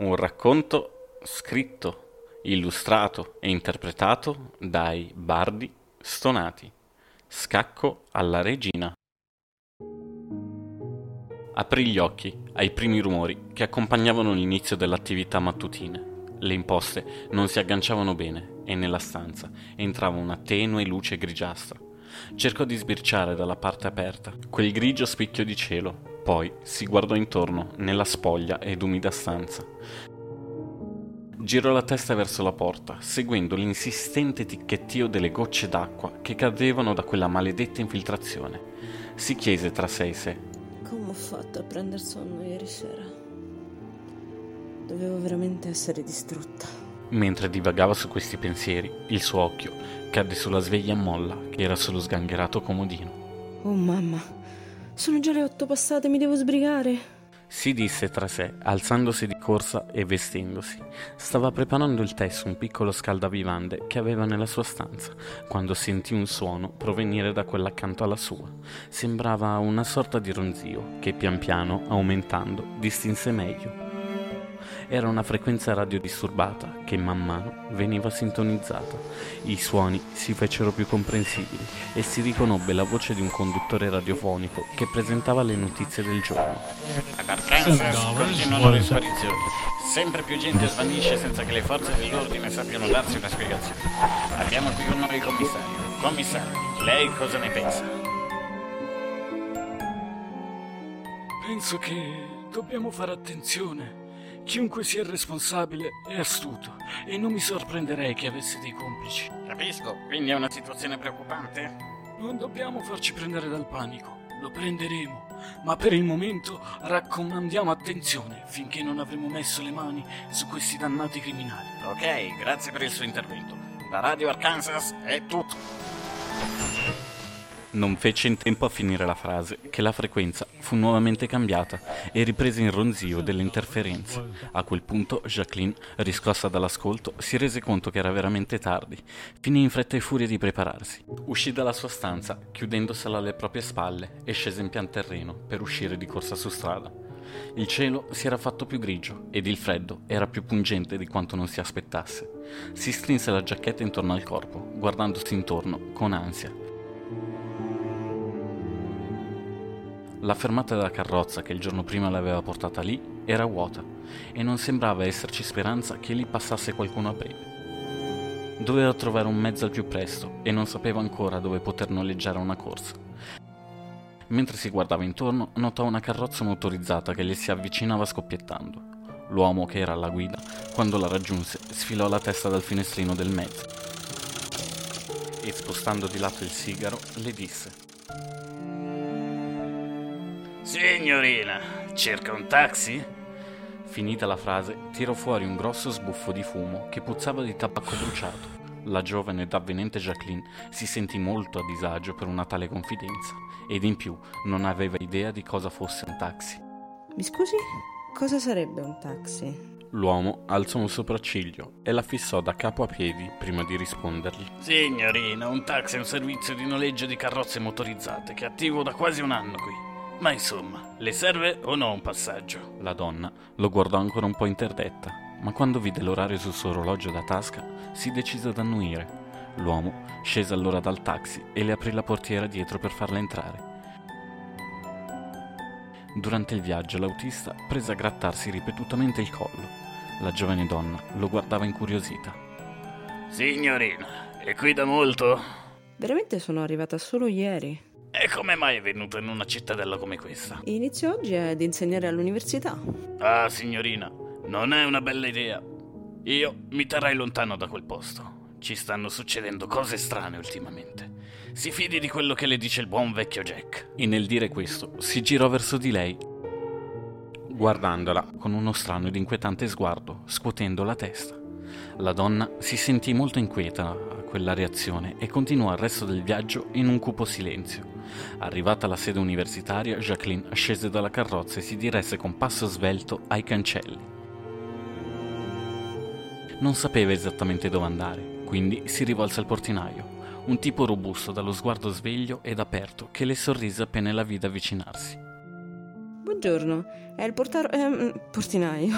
un racconto scritto, illustrato e interpretato dai bardi stonati. Scacco alla regina. Aprì gli occhi ai primi rumori che accompagnavano l'inizio dell'attività mattutina. Le imposte non si agganciavano bene e nella stanza entrava una tenue luce grigiastra. Cercò di sbirciare dalla parte aperta quel grigio spicchio di cielo poi si guardò intorno nella spoglia ed umida stanza. Girò la testa verso la porta, seguendo l'insistente ticchettio delle gocce d'acqua che cadevano da quella maledetta infiltrazione. Si chiese tra sé e sé. Come ho fatto a prendere sonno ieri sera? Dovevo veramente essere distrutta. Mentre divagava su questi pensieri, il suo occhio cadde sulla sveglia a molla che era sullo sgangherato comodino. Oh mamma, sono già le otto passate, mi devo sbrigare. Si disse tra sé, alzandosi di corsa e vestendosi. Stava preparando il tè su un piccolo scaldavivande che aveva nella sua stanza, quando sentì un suono provenire da quella accanto alla sua. Sembrava una sorta di ronzio che pian piano, aumentando, distinse meglio era una frequenza radio disturbata che man mano veniva sintonizzata. I suoni si fecero più comprensibili e si riconobbe la voce di un conduttore radiofonico che presentava le notizie del giorno. Ad Arkansas continuano le sparizioni. Sempre più gente svanisce senza che le forze dell'ordine sappiano darsi una spiegazione. Abbiamo qui un nuovo commissario. Commissario, lei cosa ne pensa? Penso che dobbiamo fare attenzione Chiunque sia responsabile è astuto e non mi sorprenderei che avesse dei complici. Capisco, quindi è una situazione preoccupante? Non dobbiamo farci prendere dal panico, lo prenderemo, ma per il momento raccomandiamo attenzione finché non avremo messo le mani su questi dannati criminali. Ok, grazie per il suo intervento. Da Radio Arkansas è tutto. Non fece in tempo a finire la frase che la frequenza fu nuovamente cambiata e riprese in ronzio delle interferenze. A quel punto Jacqueline, riscossa dall'ascolto, si rese conto che era veramente tardi. Finì in fretta e furia di prepararsi. Uscì dalla sua stanza, chiudendosela alle proprie spalle, e scese in pian terreno per uscire di corsa su strada. Il cielo si era fatto più grigio ed il freddo era più pungente di quanto non si aspettasse. Si strinse la giacchetta intorno al corpo, guardandosi intorno con ansia La fermata della carrozza che il giorno prima l'aveva portata lì era vuota e non sembrava esserci speranza che lì passasse qualcuno a breve. Doveva trovare un mezzo al più presto e non sapeva ancora dove poter noleggiare una corsa. Mentre si guardava intorno, notò una carrozza motorizzata che le si avvicinava scoppiettando. L'uomo che era alla guida, quando la raggiunse, sfilò la testa dal finestrino del mezzo e spostando di lato il sigaro le disse Signorina, cerca un taxi? Finita la frase, tirò fuori un grosso sbuffo di fumo che puzzava di tabacco bruciato. La giovane ed avvenente Jacqueline si sentì molto a disagio per una tale confidenza ed in più non aveva idea di cosa fosse un taxi. Mi scusi? Cosa sarebbe un taxi? L'uomo alzò un sopracciglio e la fissò da capo a piedi prima di rispondergli. Signorina, un taxi è un servizio di noleggio di carrozze motorizzate che è attivo da quasi un anno qui. Ma insomma, le serve o no un passaggio? La donna lo guardò ancora un po' interdetta, ma quando vide l'orario sul suo orologio da tasca, si decise ad annuire. L'uomo scese allora dal taxi e le aprì la portiera dietro per farla entrare. Durante il viaggio l'autista prese a grattarsi ripetutamente il collo. La giovane donna lo guardava incuriosita. Signorina, è qui da molto? Veramente sono arrivata solo ieri. E come mai è venuto in una cittadella come questa? Inizio oggi ad insegnare all'università. Ah, signorina, non è una bella idea. Io mi terrei lontano da quel posto. Ci stanno succedendo cose strane ultimamente. Si fidi di quello che le dice il buon vecchio Jack. E nel dire questo si girò verso di lei, guardandola con uno strano ed inquietante sguardo, scuotendo la testa. La donna si sentì molto inquieta a quella reazione e continuò il resto del viaggio in un cupo silenzio. Arrivata alla sede universitaria, Jacqueline scese dalla carrozza e si diresse con passo svelto ai cancelli. Non sapeva esattamente dove andare, quindi si rivolse al portinaio, un tipo robusto dallo sguardo sveglio ed aperto che le sorrise appena la vide avvicinarsi. Buongiorno, è il portaro... ehm, portinaio.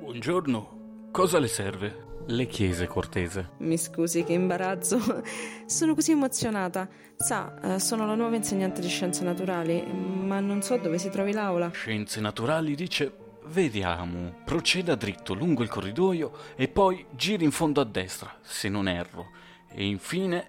Buongiorno, cosa le serve? Le chiese cortese. Mi scusi, che imbarazzo. Sono così emozionata. Sa, eh, sono la nuova insegnante di scienze naturali, ma non so dove si trovi l'aula. Scienze naturali dice... Vediamo, proceda dritto lungo il corridoio e poi giri in fondo a destra, se non erro. E infine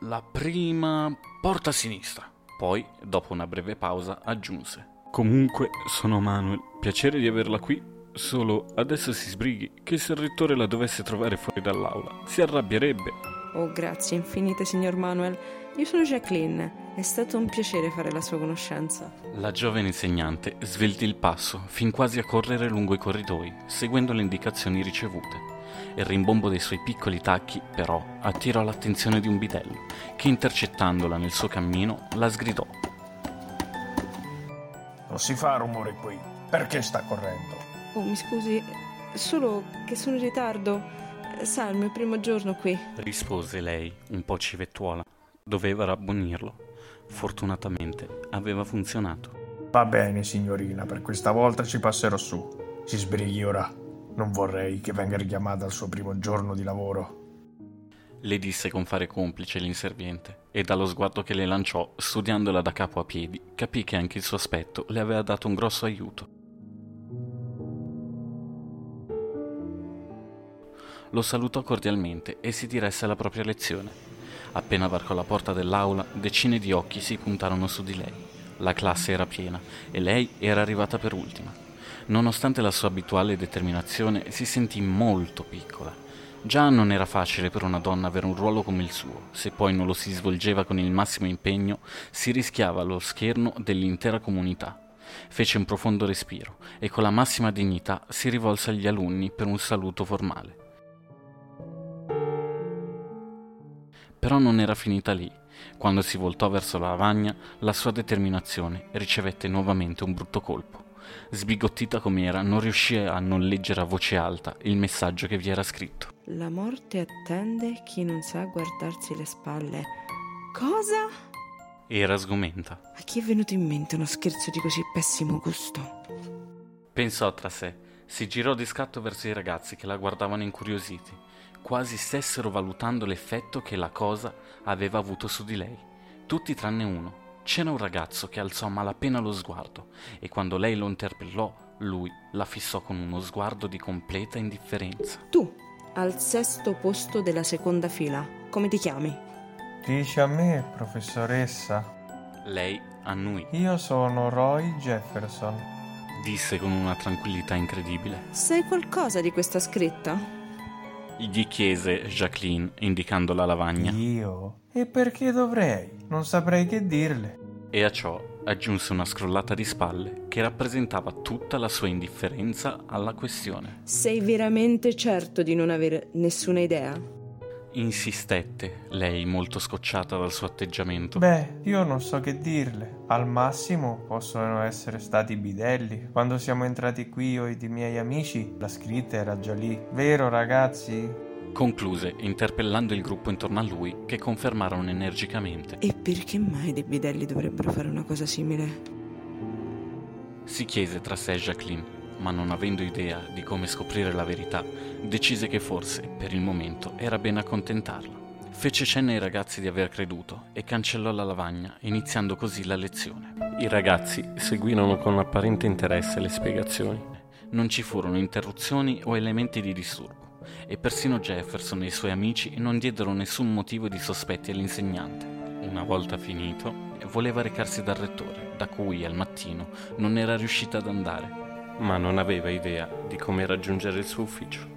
la prima porta a sinistra. Poi, dopo una breve pausa, aggiunse. Comunque, sono Manuel. Piacere di averla qui. Solo adesso si sbrighi che se il rettore la dovesse trovare fuori dall'aula, si arrabbierebbe. Oh, grazie infinite, signor Manuel. Io sono Jacqueline. È stato un piacere fare la sua conoscenza. La giovane insegnante sveltì il passo, fin quasi a correre lungo i corridoi, seguendo le indicazioni ricevute. Il rimbombo dei suoi piccoli tacchi, però, attirò l'attenzione di un bidello, che intercettandola nel suo cammino, la sgridò. Non si fa rumore qui. Perché sta correndo? Oh, mi scusi, solo che sono in ritardo. Sa, è il mio primo giorno qui. Rispose lei, un po' civettuola. Doveva rabbonirlo. Fortunatamente aveva funzionato. Va bene, signorina, per questa volta ci passerò su. Si sbrighi ora. Non vorrei che venga richiamata al suo primo giorno di lavoro. Le disse con fare complice l'inserviente, e dallo sguardo che le lanciò, studiandola da capo a piedi, capì che anche il suo aspetto le aveva dato un grosso aiuto. Lo salutò cordialmente e si diresse alla propria lezione. Appena varcò la porta dell'aula, decine di occhi si puntarono su di lei. La classe era piena e lei era arrivata per ultima. Nonostante la sua abituale determinazione, si sentì molto piccola. Già non era facile per una donna avere un ruolo come il suo, se poi non lo si svolgeva con il massimo impegno, si rischiava lo scherno dell'intera comunità. Fece un profondo respiro e con la massima dignità si rivolse agli alunni per un saluto formale. Però non era finita lì. Quando si voltò verso la lavagna, la sua determinazione ricevette nuovamente un brutto colpo. Sbigottita com'era, non riuscì a non leggere a voce alta il messaggio che vi era scritto. La morte attende chi non sa guardarsi le spalle. Cosa? Era sgomenta. A chi è venuto in mente uno scherzo di così pessimo gusto? Pensò tra sé, si girò di scatto verso i ragazzi che la guardavano incuriositi, quasi stessero valutando l'effetto che la cosa aveva avuto su di lei. Tutti tranne uno, c'era un ragazzo che alzò a malapena lo sguardo e quando lei lo interpellò, lui la fissò con uno sguardo di completa indifferenza. Tu, al sesto posto della seconda fila, come ti chiami? Dice a me, professoressa. Lei annui. Io sono Roy Jefferson. Disse con una tranquillità incredibile. Sai qualcosa di questa scritta? Gli chiese Jacqueline, indicando la lavagna. Io? E perché dovrei? Non saprei che dirle. E a ciò aggiunse una scrollata di spalle che rappresentava tutta la sua indifferenza alla questione. Sei veramente certo di non avere nessuna idea? Insistette, lei molto scocciata dal suo atteggiamento. Beh, io non so che dirle. Al massimo possono essere stati bidelli. Quando siamo entrati qui io ed i miei amici, la scritta era già lì. Vero ragazzi? Concluse, interpellando il gruppo intorno a lui, che confermarono energicamente. E perché mai dei bidelli dovrebbero fare una cosa simile? Si chiese tra sé Jacqueline, ma non avendo idea di come scoprire la verità, decise che forse, per il momento, era bene accontentarla. Fece cenno ai ragazzi di aver creduto e cancellò la lavagna, iniziando così la lezione. I ragazzi seguirono con apparente interesse le spiegazioni. Non ci furono interruzioni o elementi di disturbo e persino Jefferson e i suoi amici non diedero nessun motivo di sospetti all'insegnante. Una volta finito, voleva recarsi dal rettore, da cui al mattino non era riuscita ad andare, ma non aveva idea di come raggiungere il suo ufficio.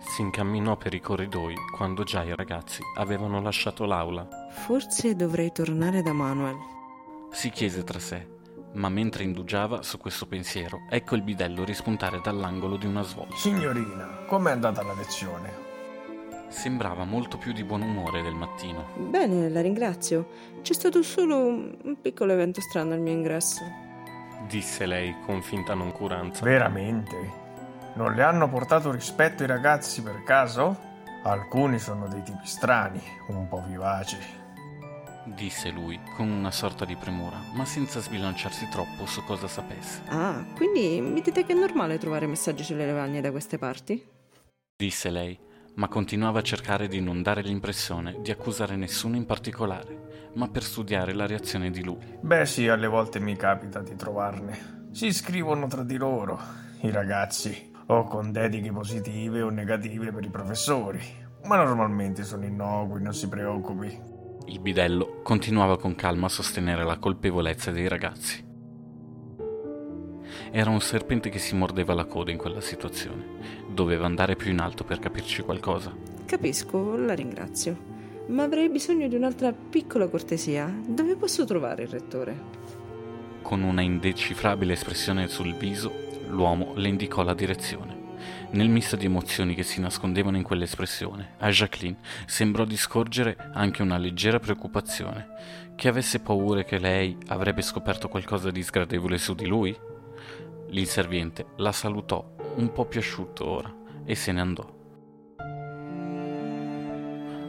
Si incamminò per i corridoi quando già i ragazzi avevano lasciato l'aula. Forse dovrei tornare da Manuel. Si chiese tra sé, ma mentre indugiava su questo pensiero, ecco il bidello rispuntare dall'angolo di una svolta. Signorina, com'è andata la lezione? Sembrava molto più di buon umore del mattino. Bene, la ringrazio. C'è stato solo un piccolo evento strano al mio ingresso. Disse lei con finta noncuranza. Veramente? Non le hanno portato rispetto i ragazzi per caso? Alcuni sono dei tipi strani, un po' vivaci. disse lui con una sorta di premura, ma senza sbilanciarsi troppo su cosa sapesse. Ah, quindi mi dite che è normale trovare messaggi sulle lavagne da queste parti? Disse lei, ma continuava a cercare di non dare l'impressione di accusare nessuno in particolare, ma per studiare la reazione di lui. Beh sì, alle volte mi capita di trovarne. Si scrivono tra di loro, i ragazzi, o con dediche positive o negative per i professori, ma normalmente sono innocui, non si preoccupi. Il bidello continuava con calma a sostenere la colpevolezza dei ragazzi. Era un serpente che si mordeva la coda in quella situazione. Doveva andare più in alto per capirci qualcosa. Capisco, la ringrazio. Ma avrei bisogno di un'altra piccola cortesia. Dove posso trovare il rettore? Con una indecifrabile espressione sul viso, l'uomo le indicò la direzione. Nel misto di emozioni che si nascondevano in quell'espressione, a Jacqueline sembrò di scorgere anche una leggera preoccupazione, che avesse paura che lei avrebbe scoperto qualcosa di sgradevole su di lui. L'inserviente la salutò un po' più asciutto ora e se ne andò.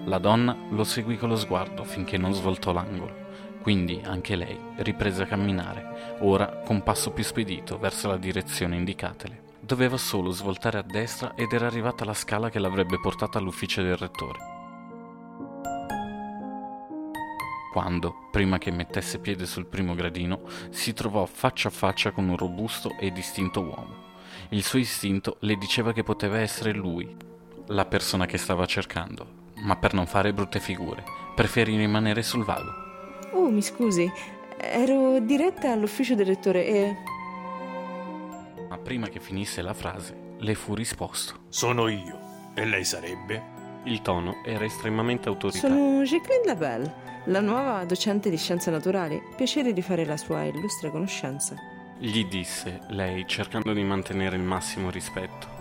La donna lo seguì con lo sguardo finché non svoltò l'angolo. Quindi anche lei riprese a camminare, ora con passo più spedito verso la direzione indicatele. Doveva solo svoltare a destra ed era arrivata alla scala che l'avrebbe portata all'ufficio del rettore. Quando, prima che mettesse piede sul primo gradino, si trovò faccia a faccia con un robusto e distinto uomo. Il suo istinto le diceva che poteva essere lui, la persona che stava cercando, ma per non fare brutte figure, preferì rimanere sul vago. Oh, mi scusi, ero diretta all'ufficio del rettore e... Ma prima che finisse la frase, le fu risposto. Sono io. E lei sarebbe? Il tono era estremamente autoritario. Sono Jacqueline Labelle, la nuova docente di scienze naturali. Piacere di fare la sua illustre conoscenza. Gli disse lei, cercando di mantenere il massimo rispetto.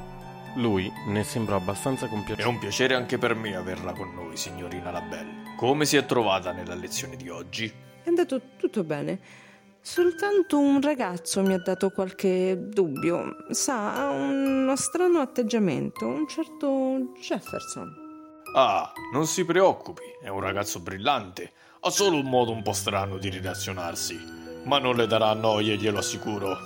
Lui ne sembrò abbastanza È compiaciuto. un piacere anche per me averla con noi, signorina Labelle. Come si è trovata nella lezione di oggi? È andato tutto bene. Soltanto un ragazzo mi ha dato qualche dubbio. Sa, ha uno strano atteggiamento, un certo Jefferson. Ah, non si preoccupi, è un ragazzo brillante. Ha solo un modo un po' strano di relazionarsi. Ma non le darà noie, glielo assicuro.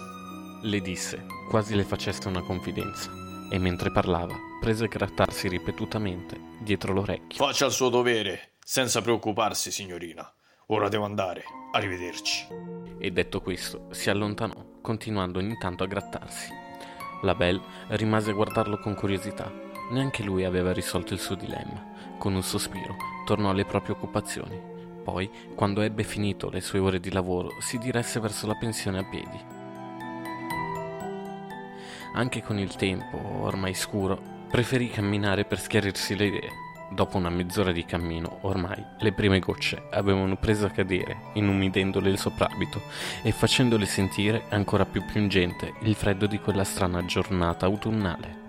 Le disse, quasi le facesse una confidenza, e mentre parlava, prese a grattarsi ripetutamente dietro l'orecchio. Faccia il suo dovere, senza preoccuparsi, signorina. Ora devo andare. Arrivederci. E detto questo, si allontanò, continuando ogni tanto a grattarsi. La Belle rimase a guardarlo con curiosità. Neanche lui aveva risolto il suo dilemma. Con un sospiro tornò alle proprie occupazioni. Poi, quando ebbe finito le sue ore di lavoro, si diresse verso la pensione a piedi. Anche con il tempo, ormai scuro, preferì camminare per schiarirsi le idee. Dopo una mezz'ora di cammino, ormai, le prime gocce avevano preso a cadere, inumidendole il soprabito e facendole sentire ancora più pungente il freddo di quella strana giornata autunnale.